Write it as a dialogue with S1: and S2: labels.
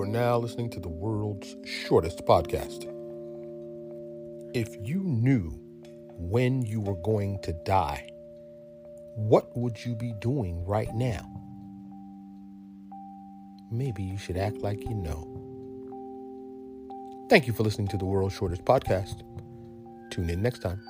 S1: are now listening to the world's shortest podcast. If you knew when you were going to die, what would you be doing right now? Maybe you should act like you know. Thank you for listening to the world's shortest podcast. Tune in next time.